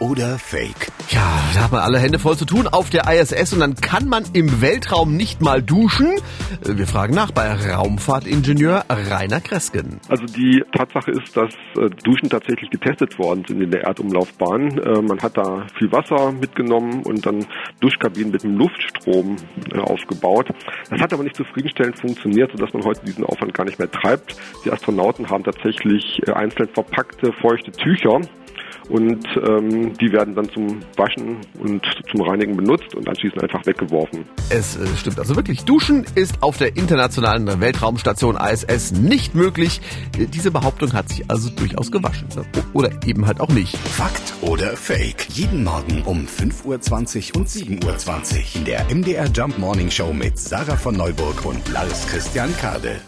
oder Fake? Ja, da hat man alle Hände voll zu tun auf der ISS und dann kann man im Weltraum nicht mal duschen. Wir fragen nach bei Raumfahrtingenieur Rainer Kresken. Also die Tatsache ist, dass äh, Duschen tatsächlich getestet worden sind in der Erdumlaufbahn. Äh, man hat da viel Wasser mitgenommen und dann Duschkabinen mit einem Luftstrom äh, aufgebaut. Das hat aber nicht zufriedenstellend funktioniert, sodass man heute diesen Aufwand gar nicht mehr treibt. Die Astronauten haben tatsächlich einzeln verpackte feuchte Tücher und ähm, die werden dann zum Waschen und zum Reinigen benutzt und anschließend einfach weggeworfen. Es äh, stimmt also wirklich. Duschen ist auf der internationalen Weltraumstation ISS nicht möglich. Äh, Diese Behauptung hat sich also durchaus gewaschen. Oder eben halt auch nicht. Fakt oder Fake? Jeden Morgen um 5.20 Uhr und 7.20 Uhr in der MDR Jump Morning Show mit Sarah von Neuburg und Lars Christian Kade.